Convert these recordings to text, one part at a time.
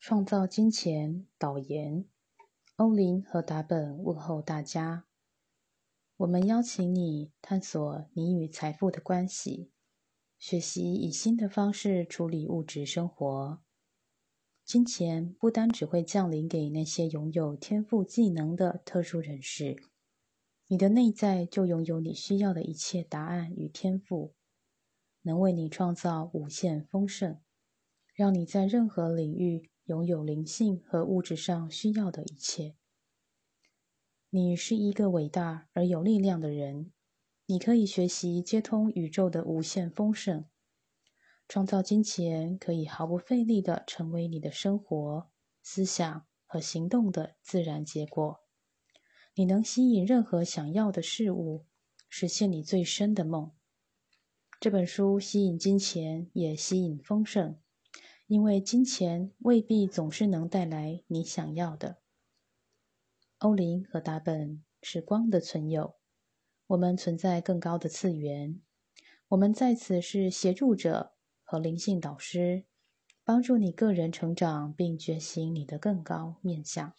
创造金钱导言，欧林和达本问候大家。我们邀请你探索你与财富的关系，学习以新的方式处理物质生活。金钱不单只会降临给那些拥有天赋技能的特殊人士，你的内在就拥有你需要的一切答案与天赋，能为你创造无限丰盛，让你在任何领域。拥有灵性和物质上需要的一切。你是一个伟大而有力量的人，你可以学习接通宇宙的无限丰盛，创造金钱，可以毫不费力的成为你的生活、思想和行动的自然结果。你能吸引任何想要的事物，实现你最深的梦。这本书吸引金钱，也吸引丰盛。因为金钱未必总是能带来你想要的。欧林和达本是光的存有，我们存在更高的次元，我们在此是协助者和灵性导师，帮助你个人成长并觉醒你的更高面相。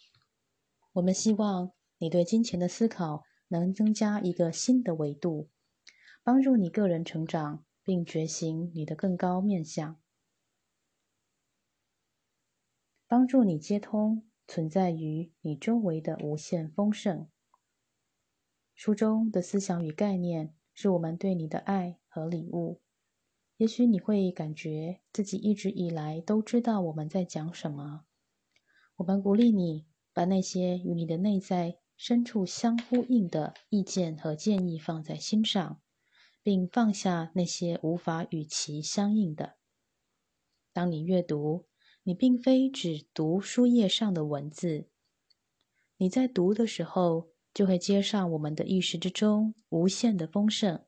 我们希望你对金钱的思考能增加一个新的维度，帮助你个人成长并觉醒你的更高面相。帮助你接通存在于你周围的无限丰盛。书中的思想与概念是我们对你的爱和礼物。也许你会感觉自己一直以来都知道我们在讲什么。我们鼓励你把那些与你的内在深处相呼应的意见和建议放在心上，并放下那些无法与其相应的。当你阅读。你并非只读书页上的文字，你在读的时候就会接上我们的意识之中无限的丰盛，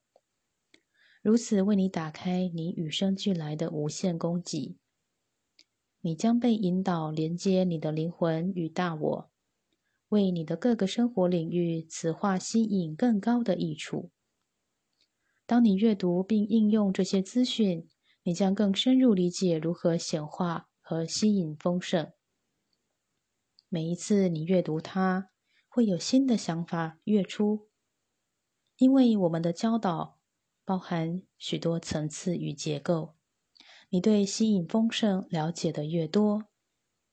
如此为你打开你与生俱来的无限供给。你将被引导连接你的灵魂与大我，为你的各个生活领域此化吸引更高的益处。当你阅读并应用这些资讯，你将更深入理解如何显化。和吸引丰盛。每一次你阅读它，会有新的想法跃出，因为我们的教导包含许多层次与结构。你对吸引丰盛了解的越多，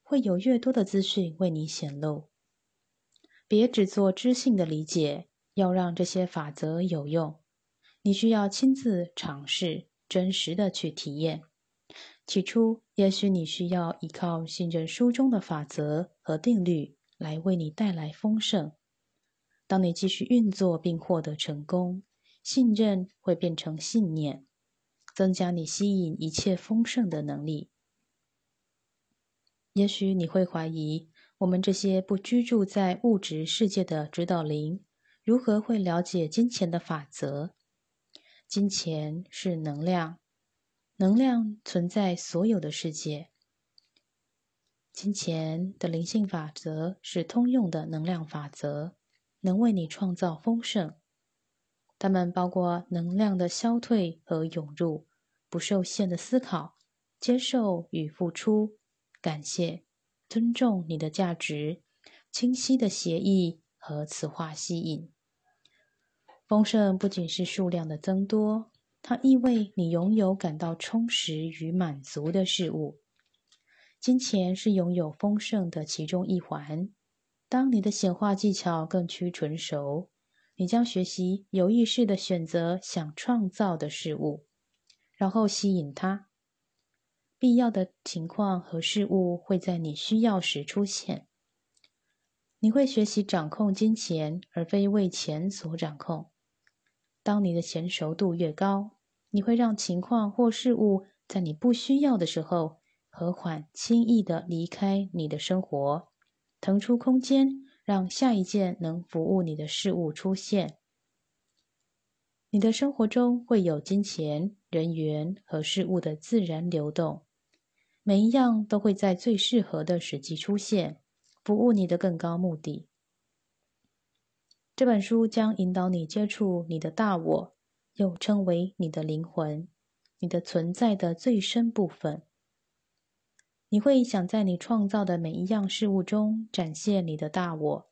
会有越多的资讯为你显露。别只做知性的理解，要让这些法则有用，你需要亲自尝试，真实的去体验。起初，也许你需要依靠信任书中的法则和定律来为你带来丰盛。当你继续运作并获得成功，信任会变成信念，增加你吸引一切丰盛的能力。也许你会怀疑，我们这些不居住在物质世界的指导灵，如何会了解金钱的法则？金钱是能量。能量存在所有的世界。金钱的灵性法则是通用的能量法则，能为你创造丰盛。它们包括能量的消退和涌入、不受限的思考、接受与付出、感谢、尊重你的价值、清晰的协议和磁化吸引。丰盛不仅是数量的增多。它意味你拥有感到充实与满足的事物。金钱是拥有丰盛的其中一环。当你的显化技巧更趋纯熟，你将学习有意识的选择想创造的事物，然后吸引它。必要的情况和事物会在你需要时出现。你会学习掌控金钱，而非为钱所掌控。当你的娴熟度越高，你会让情况或事物在你不需要的时候和缓、轻易的离开你的生活，腾出空间，让下一件能服务你的事物出现。你的生活中会有金钱、人员和事物的自然流动，每一样都会在最适合的时机出现，服务你的更高目的。这本书将引导你接触你的大我，又称为你的灵魂，你的存在的最深部分。你会想在你创造的每一样事物中展现你的大我。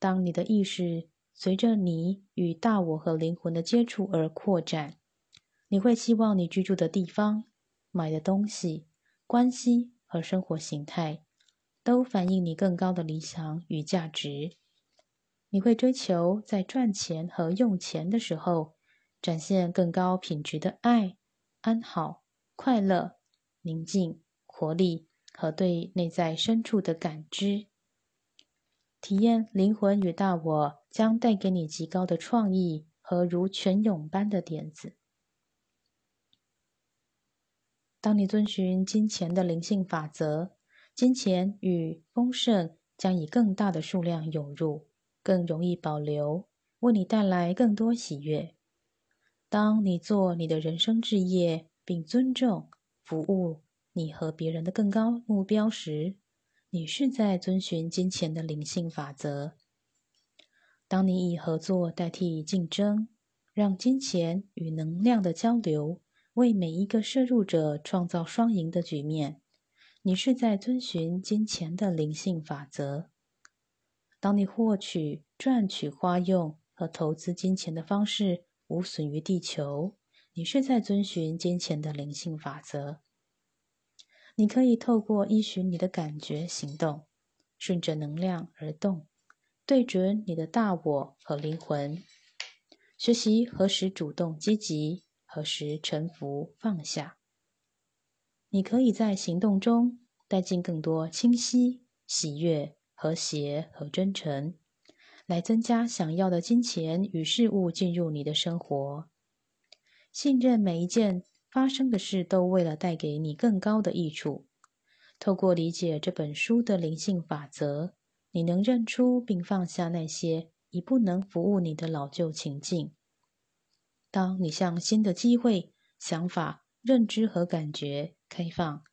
当你的意识随着你与大我和灵魂的接触而扩展，你会希望你居住的地方、买的东西、关系和生活形态，都反映你更高的理想与价值。你会追求在赚钱和用钱的时候，展现更高品质的爱、安好、快乐、宁静、活力和对内在深处的感知。体验灵魂与大我将带给你极高的创意和如泉涌般的点子。当你遵循金钱的灵性法则，金钱与丰盛将以更大的数量涌入，更容易保留，为你带来更多喜悦。当你做你的人生置业，并尊重、服务你和别人的更高目标时，你是在遵循金钱的灵性法则。当你以合作代替竞争，让金钱与能量的交流。为每一个摄入者创造双赢的局面，你是在遵循金钱的灵性法则。当你获取、赚取、花用和投资金钱的方式无损于地球，你是在遵循金钱的灵性法则。你可以透过依循你的感觉行动，顺着能量而动，对准你的大我和灵魂，学习何时主动积极。何时臣服放下？你可以在行动中带进更多清晰、喜悦、和谐和真诚，来增加想要的金钱与事物进入你的生活。信任每一件发生的事都为了带给你更高的益处。透过理解这本书的灵性法则，你能认出并放下那些已不能服务你的老旧情境。当你向新的机会、想法、认知和感觉开放，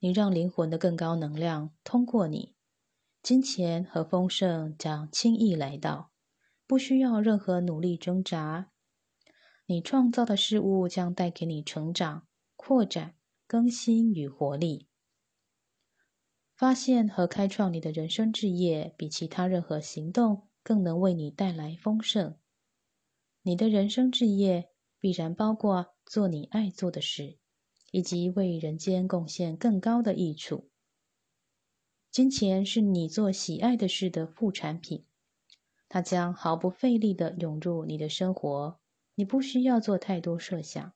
你让灵魂的更高能量通过你，金钱和丰盛将轻易来到，不需要任何努力挣扎。你创造的事物将带给你成长、扩展、更新与活力。发现和开创你的人生置业，比其他任何行动更能为你带来丰盛。你的人生置业必然包括做你爱做的事，以及为人间贡献更高的益处。金钱是你做喜爱的事的副产品，它将毫不费力的涌入你的生活，你不需要做太多设想。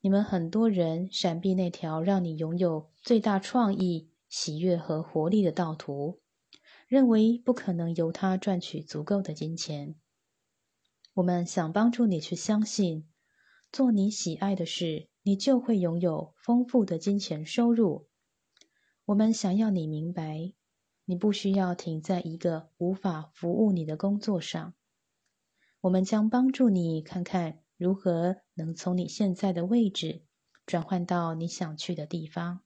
你们很多人闪避那条让你拥有最大创意、喜悦和活力的道途，认为不可能由它赚取足够的金钱。我们想帮助你去相信，做你喜爱的事，你就会拥有丰富的金钱收入。我们想要你明白，你不需要停在一个无法服务你的工作上。我们将帮助你看看如何能从你现在的位置转换到你想去的地方。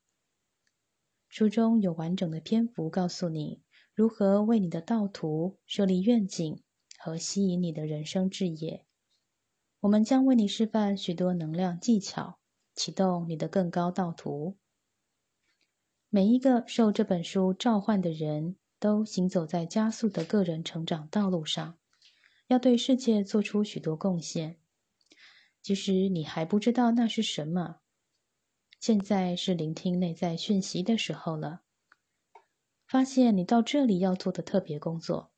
书中有完整的篇幅告诉你如何为你的道途设立愿景。和吸引你的人生置业，我们将为你示范许多能量技巧，启动你的更高道途。每一个受这本书召唤的人都行走在加速的个人成长道路上，要对世界做出许多贡献。即使你还不知道那是什么，现在是聆听内在讯息的时候了。发现你到这里要做的特别工作。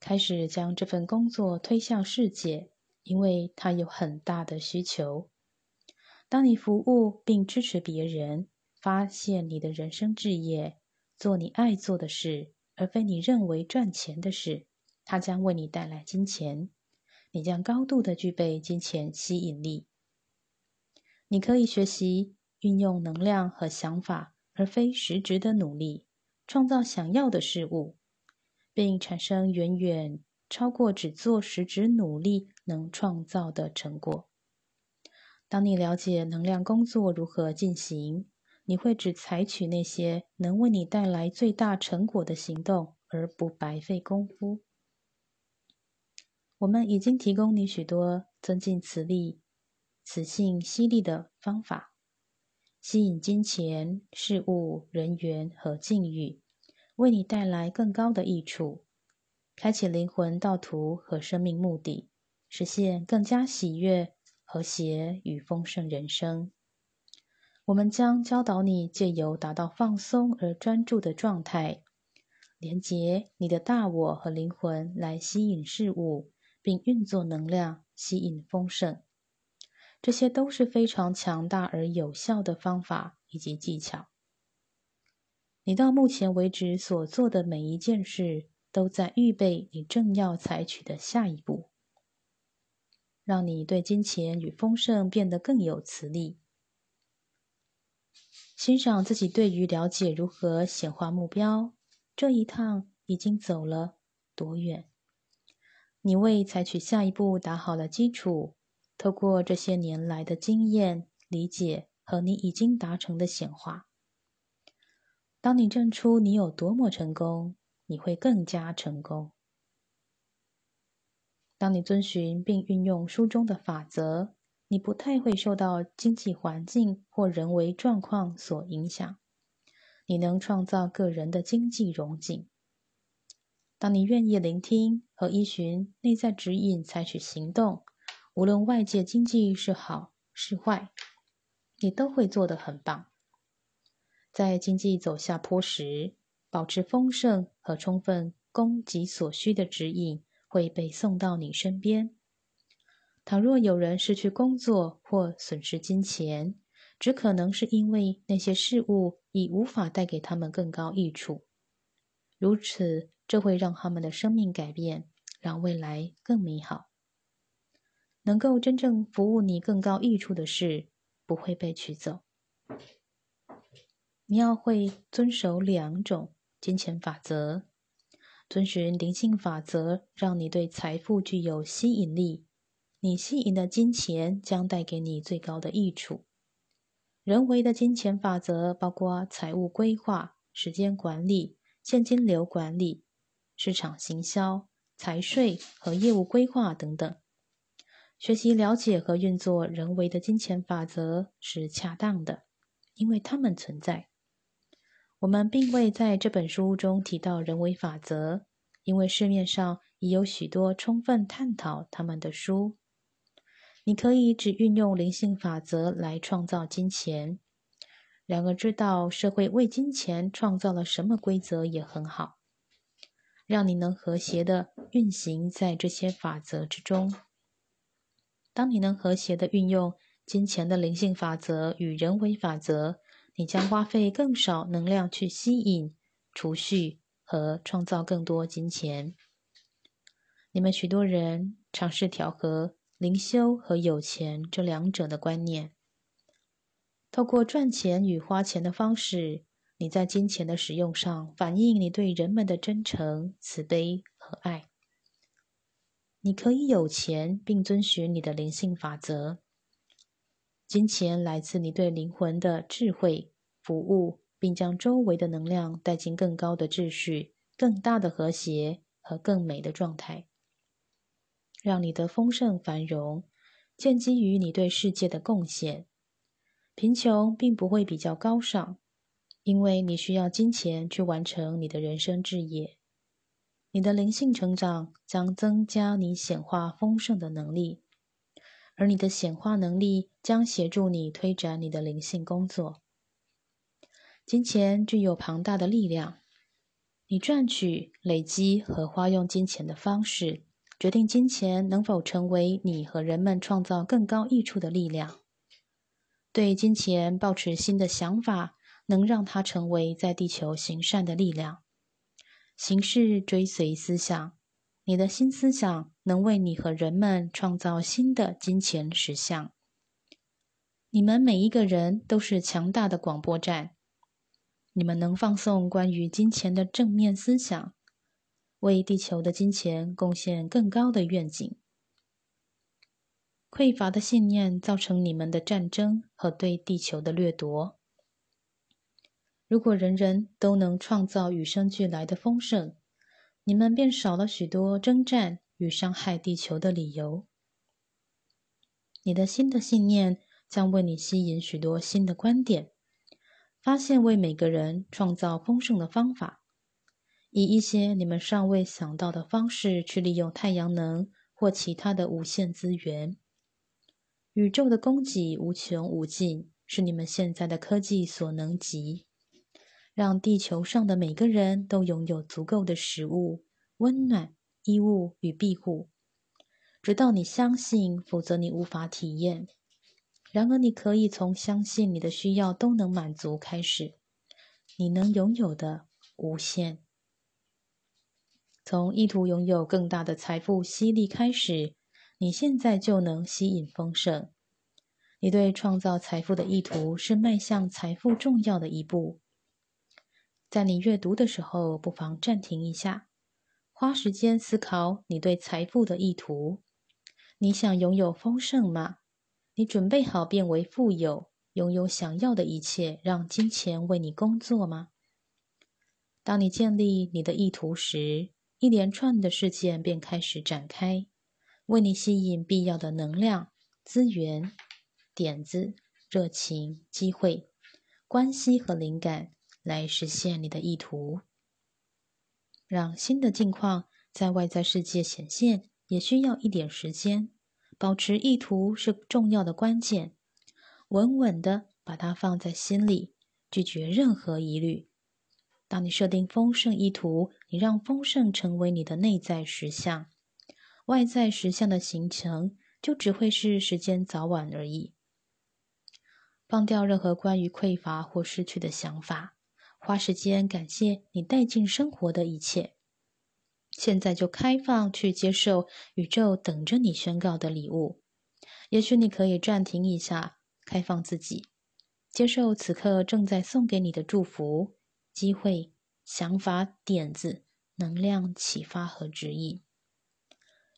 开始将这份工作推向世界，因为它有很大的需求。当你服务并支持别人，发现你的人生置业，做你爱做的事，而非你认为赚钱的事，它将为你带来金钱。你将高度的具备金钱吸引力。你可以学习运用能量和想法，而非实质的努力，创造想要的事物。并产生远远超过只做实质努力能创造的成果。当你了解能量工作如何进行，你会只采取那些能为你带来最大成果的行动，而不白费功夫。我们已经提供你许多增进磁力、磁性吸力的方法。吸引金钱、事物、人员和境遇，为你带来更高的益处，开启灵魂道途和生命目的，实现更加喜悦、和谐与丰盛人生。我们将教导你借由达到放松而专注的状态，连接你的大我和灵魂，来吸引事物，并运作能量，吸引丰盛。这些都是非常强大而有效的方法以及技巧。你到目前为止所做的每一件事，都在预备你正要采取的下一步，让你对金钱与丰盛变得更有磁力。欣赏自己对于了解如何显化目标这一趟已经走了多远？你为采取下一步打好了基础。透过这些年来的经验、理解和你已经达成的显化，当你证出你有多么成功，你会更加成功。当你遵循并运用书中的法则，你不太会受到经济环境或人为状况所影响。你能创造个人的经济融景。当你愿意聆听和依循内在指引，采取行动。无论外界经济是好是坏，你都会做得很棒。在经济走下坡时，保持丰盛和充分供给所需的指引会被送到你身边。倘若有人失去工作或损失金钱，只可能是因为那些事物已无法带给他们更高益处。如此，这会让他们的生命改变，让未来更美好。能够真正服务你更高益处的事，不会被取走。你要会遵守两种金钱法则，遵循灵性法则，让你对财富具有吸引力。你吸引的金钱将带给你最高的益处。人为的金钱法则包括财务规划、时间管理、现金流管理、市场行销、财税和业务规划等等。学习了解和运作人为的金钱法则是恰当的，因为它们存在。我们并未在这本书中提到人为法则，因为市面上已有许多充分探讨他们的书。你可以只运用灵性法则来创造金钱，然而知道社会为金钱创造了什么规则也很好，让你能和谐的运行在这些法则之中。当你能和谐的运用金钱的灵性法则与人为法则，你将花费更少能量去吸引、储蓄和创造更多金钱。你们许多人尝试调和灵修和有钱这两者的观念，透过赚钱与花钱的方式，你在金钱的使用上反映你对人们的真诚、慈悲和爱。你可以有钱，并遵循你的灵性法则。金钱来自你对灵魂的智慧服务，并将周围的能量带进更高的秩序、更大的和谐和更美的状态，让你的丰盛繁荣建基于你对世界的贡献。贫穷并不会比较高尚，因为你需要金钱去完成你的人生志业。你的灵性成长将增加你显化丰盛的能力，而你的显化能力将协助你推展你的灵性工作。金钱具有庞大的力量，你赚取、累积和花用金钱的方式，决定金钱能否成为你和人们创造更高益处的力量。对金钱抱持新的想法，能让它成为在地球行善的力量。形式追随思想，你的新思想能为你和人们创造新的金钱实相。你们每一个人都是强大的广播站，你们能放送关于金钱的正面思想，为地球的金钱贡献更高的愿景。匮乏的信念造成你们的战争和对地球的掠夺。如果人人都能创造与生俱来的丰盛，你们便少了许多征战与伤害地球的理由。你的新的信念将为你吸引许多新的观点发现为每个人创造丰盛的方法，以一些你们尚未想到的方式去利用太阳能或其他的无限资源。宇宙的供给无穷无尽，是你们现在的科技所能及。让地球上的每个人都拥有足够的食物、温暖、衣物与庇护。直到你相信，否则你无法体验。然而，你可以从相信你的需要都能满足开始。你能拥有的无限，从意图拥有更大的财富吸力开始。你现在就能吸引丰盛。你对创造财富的意图是迈向财富重要的一步。在你阅读的时候，不妨暂停一下，花时间思考你对财富的意图。你想拥有丰盛吗？你准备好变为富有，拥有想要的一切，让金钱为你工作吗？当你建立你的意图时，一连串的事件便开始展开。为你吸引必要的能量、资源、点子、热情、机会、关系和灵感，来实现你的意图。让新的境况在外在世界显现，也需要一点时间。保持意图是重要的关键，稳稳的把它放在心里，拒绝任何疑虑。当你设定丰盛意图，你让丰盛成为你的内在实相。外在实相的形成，就只会是时间早晚而已。放掉任何关于匮乏或失去的想法，花时间感谢你带进生活的一切。现在就开放去接受宇宙等着你宣告的礼物。也许你可以暂停一下，开放自己，接受此刻正在送给你的祝福、机会、想法、点子、能量、启发和指引。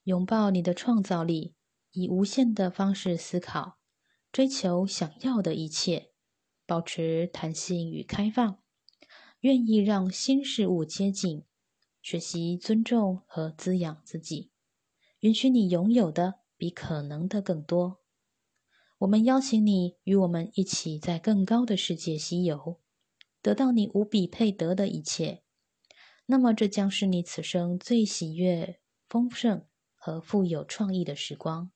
拥抱你的创造力，以无限的方式思考，追求想要的一切，保持弹性与开放，愿意让新事物接近，学习尊重和滋养自己，允许你拥有的比可能的更多。我们邀请你与我们一起在更高的世界西游，得到你无比配得的一切。那么，这将是你此生最喜悦、丰盛。和富有创意的时光。